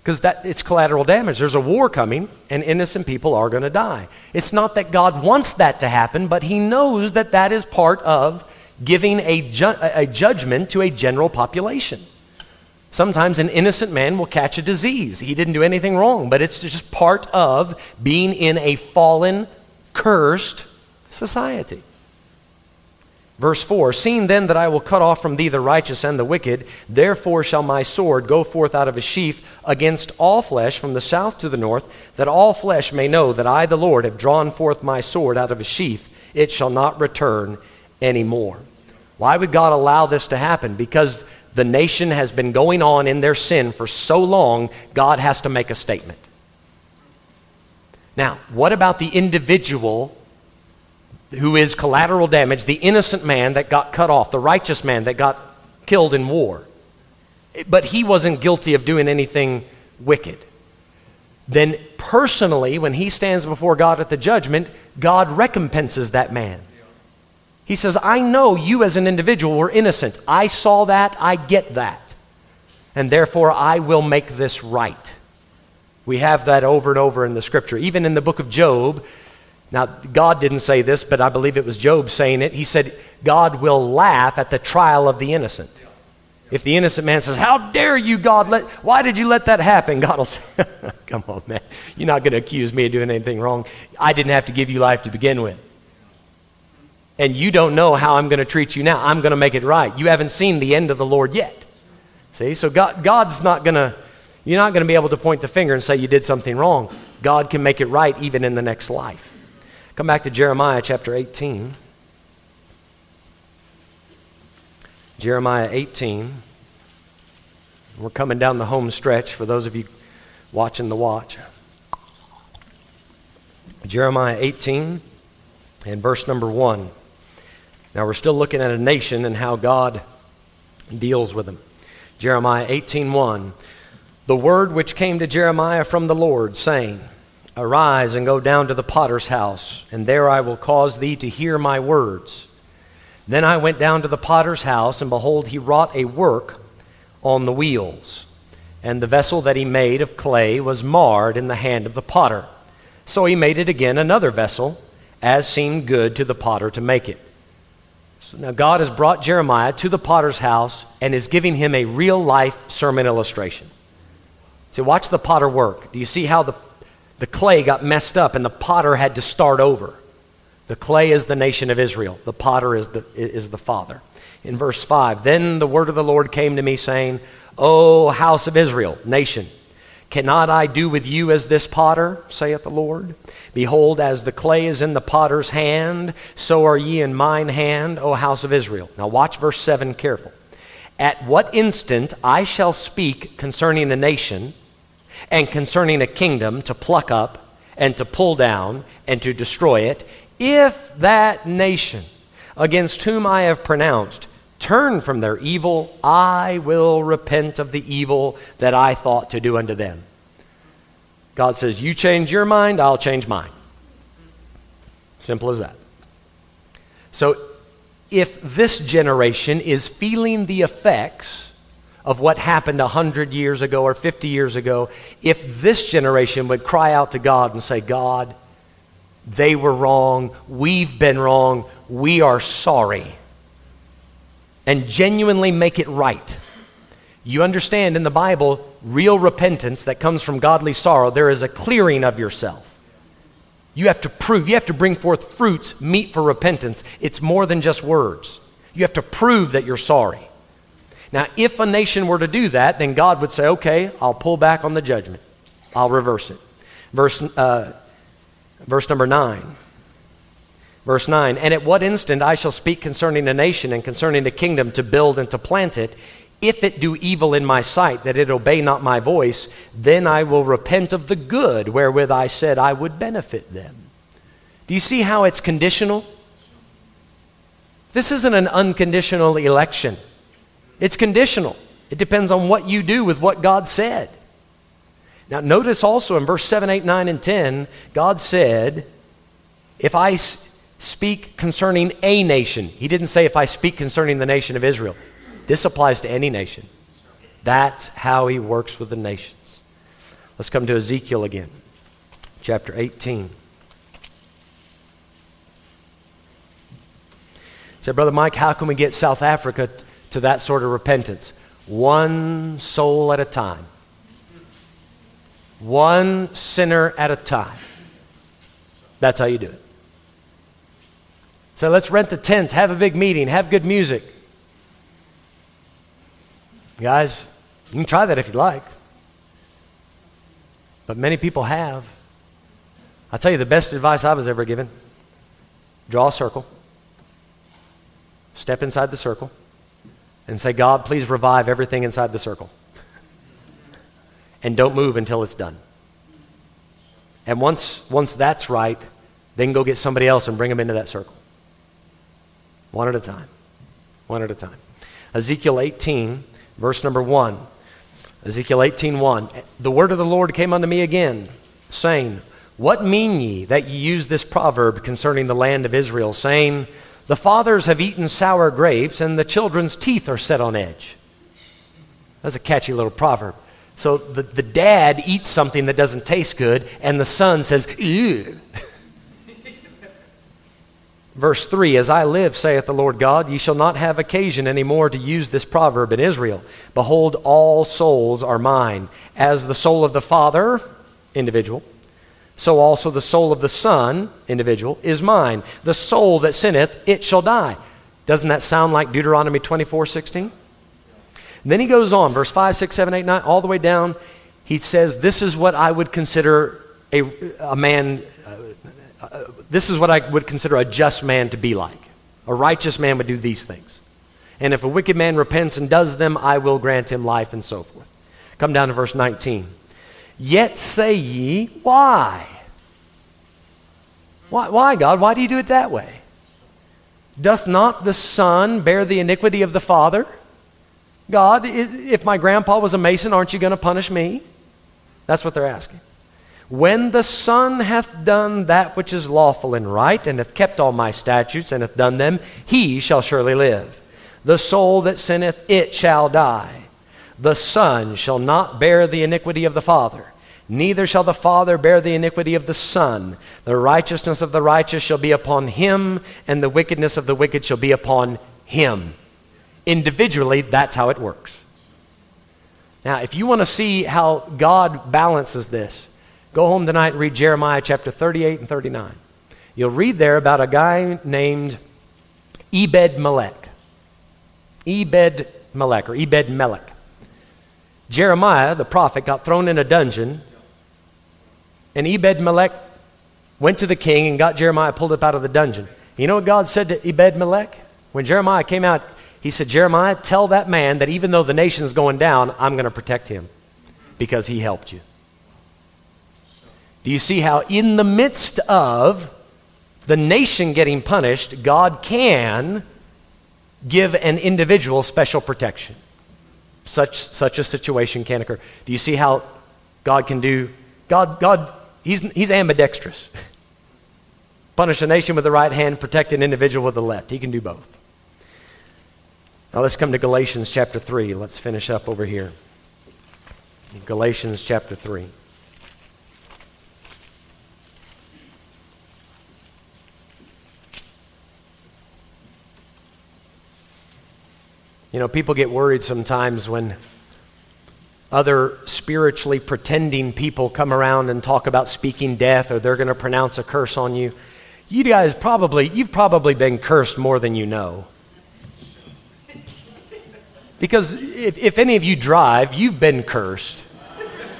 Because that it's collateral damage. There's a war coming, and innocent people are going to die. It's not that God wants that to happen, but He knows that that is part of giving a, ju- a judgment to a general population. Sometimes an innocent man will catch a disease. He didn't do anything wrong, but it's just part of being in a fallen, cursed society. Verse 4 Seeing then that I will cut off from thee the righteous and the wicked, therefore shall my sword go forth out of his sheath against all flesh from the south to the north, that all flesh may know that I, the Lord, have drawn forth my sword out of his sheath. It shall not return anymore. Why would God allow this to happen? Because the nation has been going on in their sin for so long, God has to make a statement. Now, what about the individual who is collateral damage, the innocent man that got cut off, the righteous man that got killed in war? But he wasn't guilty of doing anything wicked. Then, personally, when he stands before God at the judgment, God recompenses that man. He says, I know you as an individual were innocent. I saw that. I get that. And therefore, I will make this right. We have that over and over in the scripture. Even in the book of Job, now, God didn't say this, but I believe it was Job saying it. He said, God will laugh at the trial of the innocent. If the innocent man says, How dare you, God? Let, why did you let that happen? God will say, Come on, man. You're not going to accuse me of doing anything wrong. I didn't have to give you life to begin with and you don't know how I'm going to treat you now. I'm going to make it right. You haven't seen the end of the Lord yet. See, so God, God's not going to, you're not going to be able to point the finger and say you did something wrong. God can make it right even in the next life. Come back to Jeremiah chapter 18. Jeremiah 18. We're coming down the home stretch for those of you watching the watch. Jeremiah 18 and verse number 1. Now we're still looking at a nation and how God deals with them. Jeremiah 18:1 The word which came to Jeremiah from the Lord saying Arise and go down to the potter's house and there I will cause thee to hear my words. Then I went down to the potter's house and behold he wrought a work on the wheels and the vessel that he made of clay was marred in the hand of the potter. So he made it again another vessel as seemed good to the potter to make it. So now God has brought Jeremiah to the potter's house and is giving him a real life sermon illustration. So watch the potter work. Do you see how the, the clay got messed up and the potter had to start over? The clay is the nation of Israel. The potter is the, is the father. In verse 5, then the word of the Lord came to me saying, O house of Israel, nation, Cannot I do with you as this potter, saith the Lord? Behold, as the clay is in the potter's hand, so are ye in mine hand, O house of Israel. Now watch verse 7 careful. At what instant I shall speak concerning a nation and concerning a kingdom to pluck up and to pull down and to destroy it, if that nation against whom I have pronounced turn from their evil, I will repent of the evil that I thought to do unto them. God says, You change your mind, I'll change mine. Simple as that. So, if this generation is feeling the effects of what happened 100 years ago or 50 years ago, if this generation would cry out to God and say, God, they were wrong, we've been wrong, we are sorry, and genuinely make it right. You understand in the Bible, real repentance that comes from godly sorrow, there is a clearing of yourself. You have to prove, you have to bring forth fruits meet for repentance. It's more than just words. You have to prove that you're sorry. Now, if a nation were to do that, then God would say, okay, I'll pull back on the judgment, I'll reverse it. Verse, uh, verse number 9. Verse 9, and at what instant I shall speak concerning a nation and concerning a kingdom to build and to plant it, if it do evil in my sight, that it obey not my voice, then I will repent of the good wherewith I said I would benefit them. Do you see how it's conditional? This isn't an unconditional election, it's conditional. It depends on what you do with what God said. Now, notice also in verse 7, 8, 9, and 10, God said, If I speak concerning a nation, He didn't say, If I speak concerning the nation of Israel. This applies to any nation. That's how he works with the nations. Let's come to Ezekiel again, chapter 18. Said, Brother Mike, how can we get South Africa to that sort of repentance? One soul at a time, one sinner at a time. That's how you do it. So let's rent a tent, have a big meeting, have good music. Guys, you can try that if you'd like. But many people have. I'll tell you the best advice I was ever given draw a circle, step inside the circle, and say, God, please revive everything inside the circle. and don't move until it's done. And once, once that's right, then go get somebody else and bring them into that circle. One at a time. One at a time. Ezekiel 18 Verse number 1. Ezekiel 18:1. The word of the Lord came unto me again, saying, What mean ye that ye use this proverb concerning the land of Israel, saying, The fathers have eaten sour grapes, and the children's teeth are set on edge? That's a catchy little proverb. So the, the dad eats something that doesn't taste good, and the son says, Ew. Verse 3 As I live, saith the Lord God, ye shall not have occasion any more to use this proverb in Israel. Behold, all souls are mine. As the soul of the Father, individual, so also the soul of the Son, individual, is mine. The soul that sinneth, it shall die. Doesn't that sound like Deuteronomy 24 16? then he goes on, verse 5, 6, 7, 8, 9, all the way down. He says, This is what I would consider a, a man Uh, this is what I would consider a just man to be like. A righteous man would do these things. And if a wicked man repents and does them, I will grant him life and so forth. Come down to verse 19. Yet say ye, why? Why, why, God? Why do you do it that way? Doth not the Son bear the iniquity of the Father? God, if my grandpa was a mason, aren't you going to punish me? That's what they're asking. When the Son hath done that which is lawful and right, and hath kept all my statutes, and hath done them, he shall surely live. The soul that sinneth, it shall die. The Son shall not bear the iniquity of the Father, neither shall the Father bear the iniquity of the Son. The righteousness of the righteous shall be upon him, and the wickedness of the wicked shall be upon him. Individually, that's how it works. Now, if you want to see how God balances this, Go home tonight and read Jeremiah chapter 38 and 39. You'll read there about a guy named Ebed Melech. Ebed Melech, or Ebed Melech. Jeremiah, the prophet, got thrown in a dungeon, and Ebed Melech went to the king and got Jeremiah pulled up out of the dungeon. You know what God said to Ebed Melech? When Jeremiah came out, he said, Jeremiah, tell that man that even though the nation's going down, I'm going to protect him because he helped you. Do you see how, in the midst of the nation getting punished, God can give an individual special protection? Such, such a situation can occur. Do you see how God can do? God, God he's, he's ambidextrous. Punish a nation with the right hand, protect an individual with the left. He can do both. Now let's come to Galatians chapter 3. Let's finish up over here. Galatians chapter 3. You know, people get worried sometimes when other spiritually pretending people come around and talk about speaking death or they're going to pronounce a curse on you. You guys probably, you've probably been cursed more than you know. Because if, if any of you drive, you've been cursed.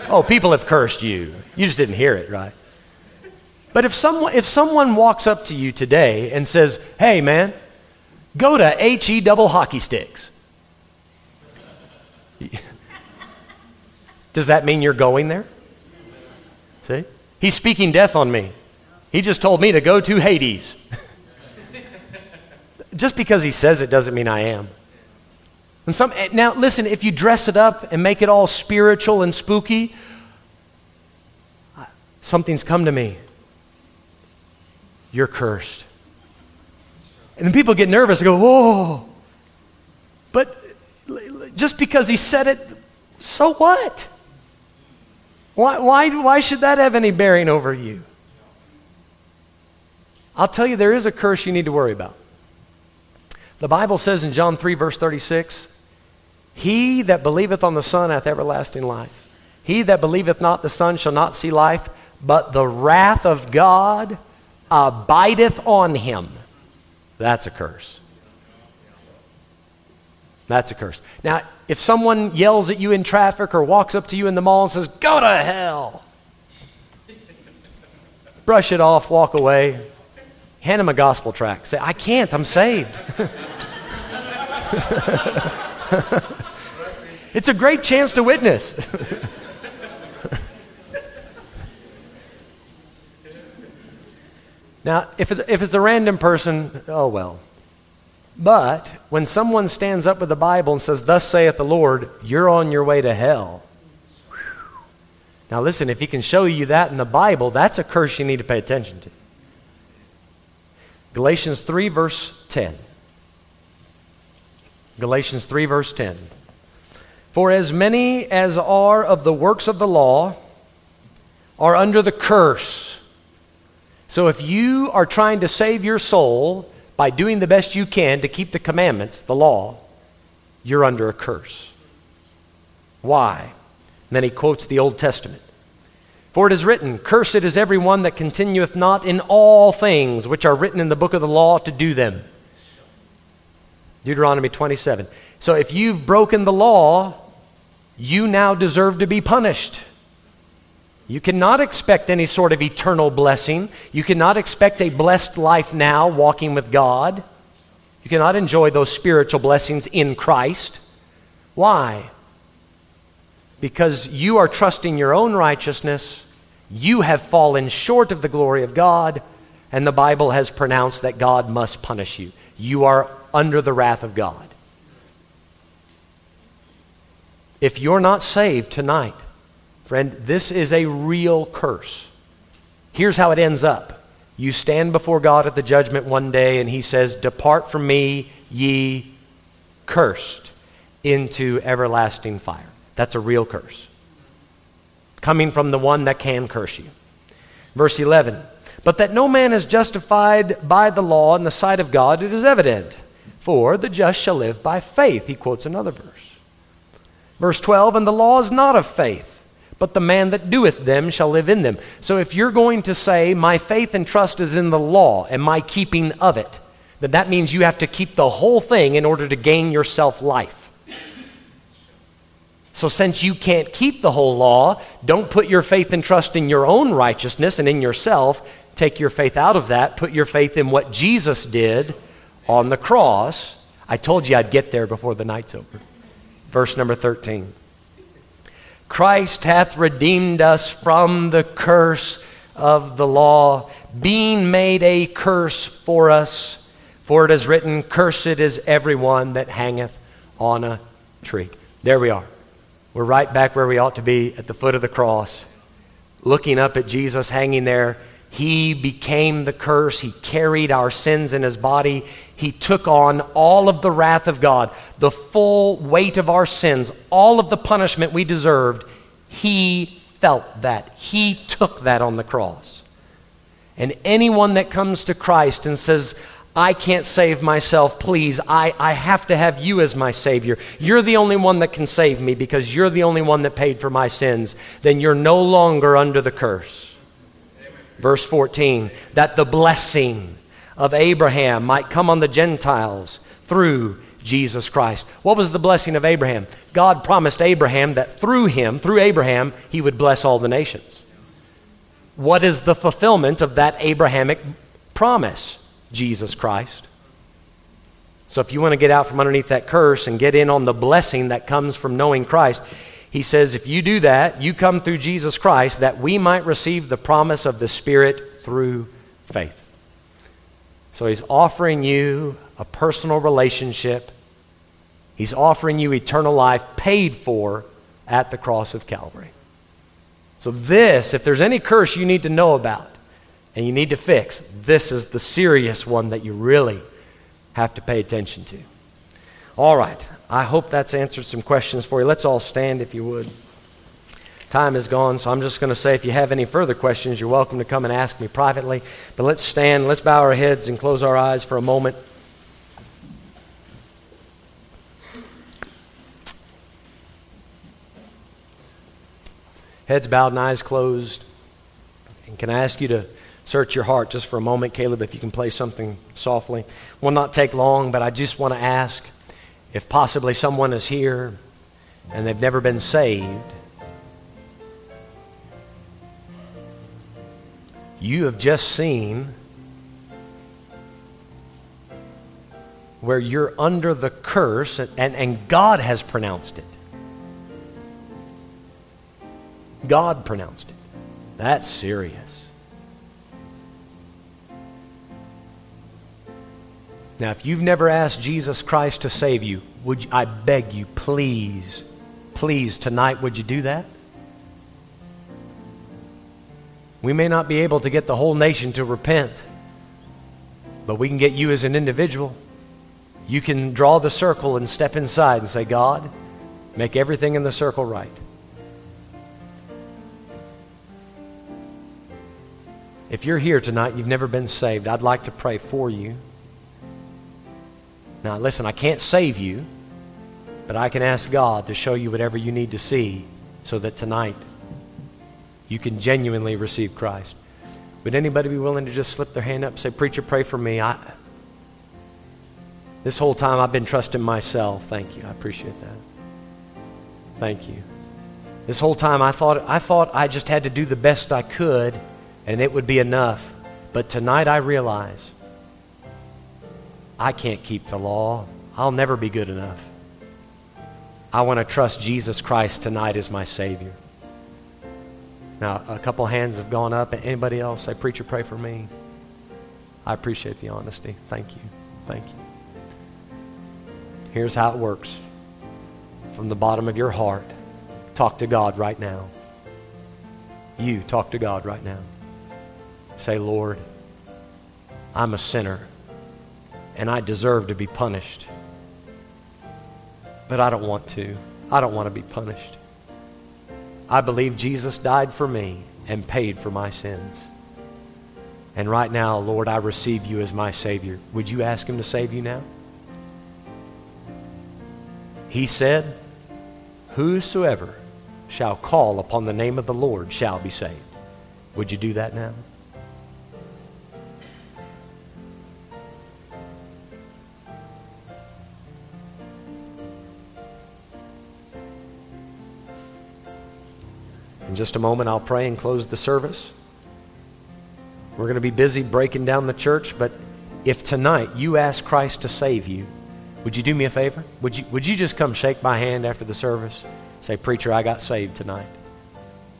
Oh, people have cursed you. You just didn't hear it, right? But if someone, if someone walks up to you today and says, hey, man, go to HE double hockey sticks. Does that mean you're going there? See? He's speaking death on me. He just told me to go to Hades. just because he says it doesn't mean I am. And some, eh, now, listen, if you dress it up and make it all spiritual and spooky, something's come to me. You're cursed. And then people get nervous and go, whoa. But just because he said it, so what? Why, why, why should that have any bearing over you? I'll tell you, there is a curse you need to worry about. The Bible says in John 3, verse 36, He that believeth on the Son hath everlasting life. He that believeth not the Son shall not see life, but the wrath of God abideth on him. That's a curse. That's a curse. Now, if someone yells at you in traffic or walks up to you in the mall and says, Go to hell, brush it off, walk away, hand him a gospel tract. Say, I can't, I'm saved. it's a great chance to witness. now, if it's, if it's a random person, oh well. But when someone stands up with the Bible and says, Thus saith the Lord, you're on your way to hell. Now, listen, if he can show you that in the Bible, that's a curse you need to pay attention to. Galatians 3, verse 10. Galatians 3, verse 10. For as many as are of the works of the law are under the curse. So if you are trying to save your soul, by doing the best you can to keep the commandments, the law, you're under a curse. Why? And then he quotes the Old Testament. For it is written, Cursed is every one that continueth not in all things which are written in the book of the law to do them. Deuteronomy 27. So if you've broken the law, you now deserve to be punished. You cannot expect any sort of eternal blessing. You cannot expect a blessed life now walking with God. You cannot enjoy those spiritual blessings in Christ. Why? Because you are trusting your own righteousness. You have fallen short of the glory of God, and the Bible has pronounced that God must punish you. You are under the wrath of God. If you're not saved tonight, Friend, this is a real curse. Here's how it ends up you stand before God at the judgment one day, and He says, Depart from me, ye cursed, into everlasting fire. That's a real curse. Coming from the one that can curse you. Verse 11 But that no man is justified by the law in the sight of God, it is evident. For the just shall live by faith. He quotes another verse. Verse 12 And the law is not of faith but the man that doeth them shall live in them. So if you're going to say, My faith and trust is in the law and my keeping of it, then that means you have to keep the whole thing in order to gain yourself life. So, since you can't keep the whole law, don't put your faith and trust in your own righteousness and in yourself. Take your faith out of that. Put your faith in what Jesus did on the cross. I told you I'd get there before the night's over. Verse number 13. Christ hath redeemed us from the curse of the law, being made a curse for us. For it is written, Cursed is everyone that hangeth on a tree. There we are. We're right back where we ought to be at the foot of the cross, looking up at Jesus hanging there. He became the curse. He carried our sins in his body. He took on all of the wrath of God, the full weight of our sins, all of the punishment we deserved. He felt that. He took that on the cross. And anyone that comes to Christ and says, I can't save myself, please, I, I have to have you as my Savior. You're the only one that can save me because you're the only one that paid for my sins. Then you're no longer under the curse. Verse 14, that the blessing of Abraham might come on the Gentiles through Jesus Christ. What was the blessing of Abraham? God promised Abraham that through him, through Abraham, he would bless all the nations. What is the fulfillment of that Abrahamic promise? Jesus Christ. So if you want to get out from underneath that curse and get in on the blessing that comes from knowing Christ, he says, if you do that, you come through Jesus Christ that we might receive the promise of the Spirit through faith. So he's offering you a personal relationship. He's offering you eternal life paid for at the cross of Calvary. So, this, if there's any curse you need to know about and you need to fix, this is the serious one that you really have to pay attention to. All right. I hope that's answered some questions for you. Let's all stand if you would. Time is gone, so I'm just going to say if you have any further questions, you're welcome to come and ask me privately. But let's stand, let's bow our heads and close our eyes for a moment. Heads bowed and eyes closed. And can I ask you to search your heart just for a moment, Caleb, if you can play something softly? Will not take long, but I just want to ask if possibly someone is here and they've never been saved, you have just seen where you're under the curse and, and, and, God has pronounced it. God pronounced it. That's serious. Now, if you've never asked Jesus Christ to save you, would you, I beg you, please, please, tonight, would you do that? We may not be able to get the whole nation to repent, but we can get you as an individual. You can draw the circle and step inside and say, God, make everything in the circle right. If you're here tonight, you've never been saved, I'd like to pray for you. Now, listen, I can't save you, but I can ask God to show you whatever you need to see so that tonight you can genuinely receive Christ. Would anybody be willing to just slip their hand up say, Preacher, pray for me? I, this whole time I've been trusting myself. Thank you. I appreciate that. Thank you. This whole time I thought, I thought I just had to do the best I could and it would be enough. But tonight I realize I can't keep the law. I'll never be good enough. I want to trust Jesus Christ tonight as my Savior. Now, a couple hands have gone up. Anybody else say, Preacher, pray for me? I appreciate the honesty. Thank you. Thank you. Here's how it works from the bottom of your heart, talk to God right now. You talk to God right now. Say, Lord, I'm a sinner and I deserve to be punished. But I don't want to. I don't want to be punished. I believe Jesus died for me and paid for my sins. And right now, Lord, I receive you as my Savior. Would you ask Him to save you now? He said, Whosoever shall call upon the name of the Lord shall be saved. Would you do that now? In just a moment, I'll pray and close the service. We're going to be busy breaking down the church, but if tonight you ask Christ to save you, would you do me a favor? Would you, would you just come shake my hand after the service? Say, Preacher, I got saved tonight.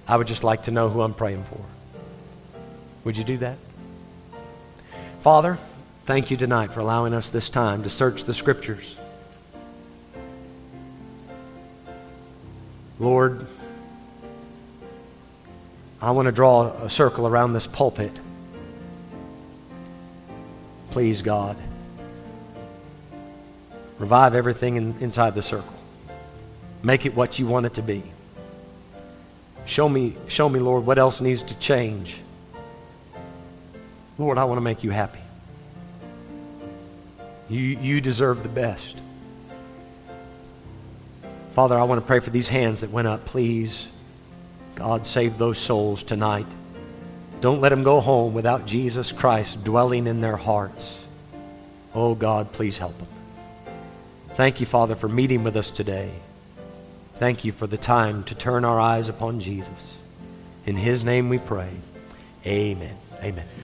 I would just like to know who I'm praying for. Would you do that? Father, thank you tonight for allowing us this time to search the Scriptures. Lord, I want to draw a circle around this pulpit please, God, revive everything in, inside the circle. Make it what you want it to be. Show me, show me, Lord, what else needs to change. Lord, I want to make you happy. You, you deserve the best. Father, I want to pray for these hands that went up. Please, God, save those souls tonight. Don't let them go home without Jesus Christ dwelling in their hearts. Oh, God, please help them. Thank you, Father, for meeting with us today. Thank you for the time to turn our eyes upon Jesus. In his name we pray. Amen. Amen.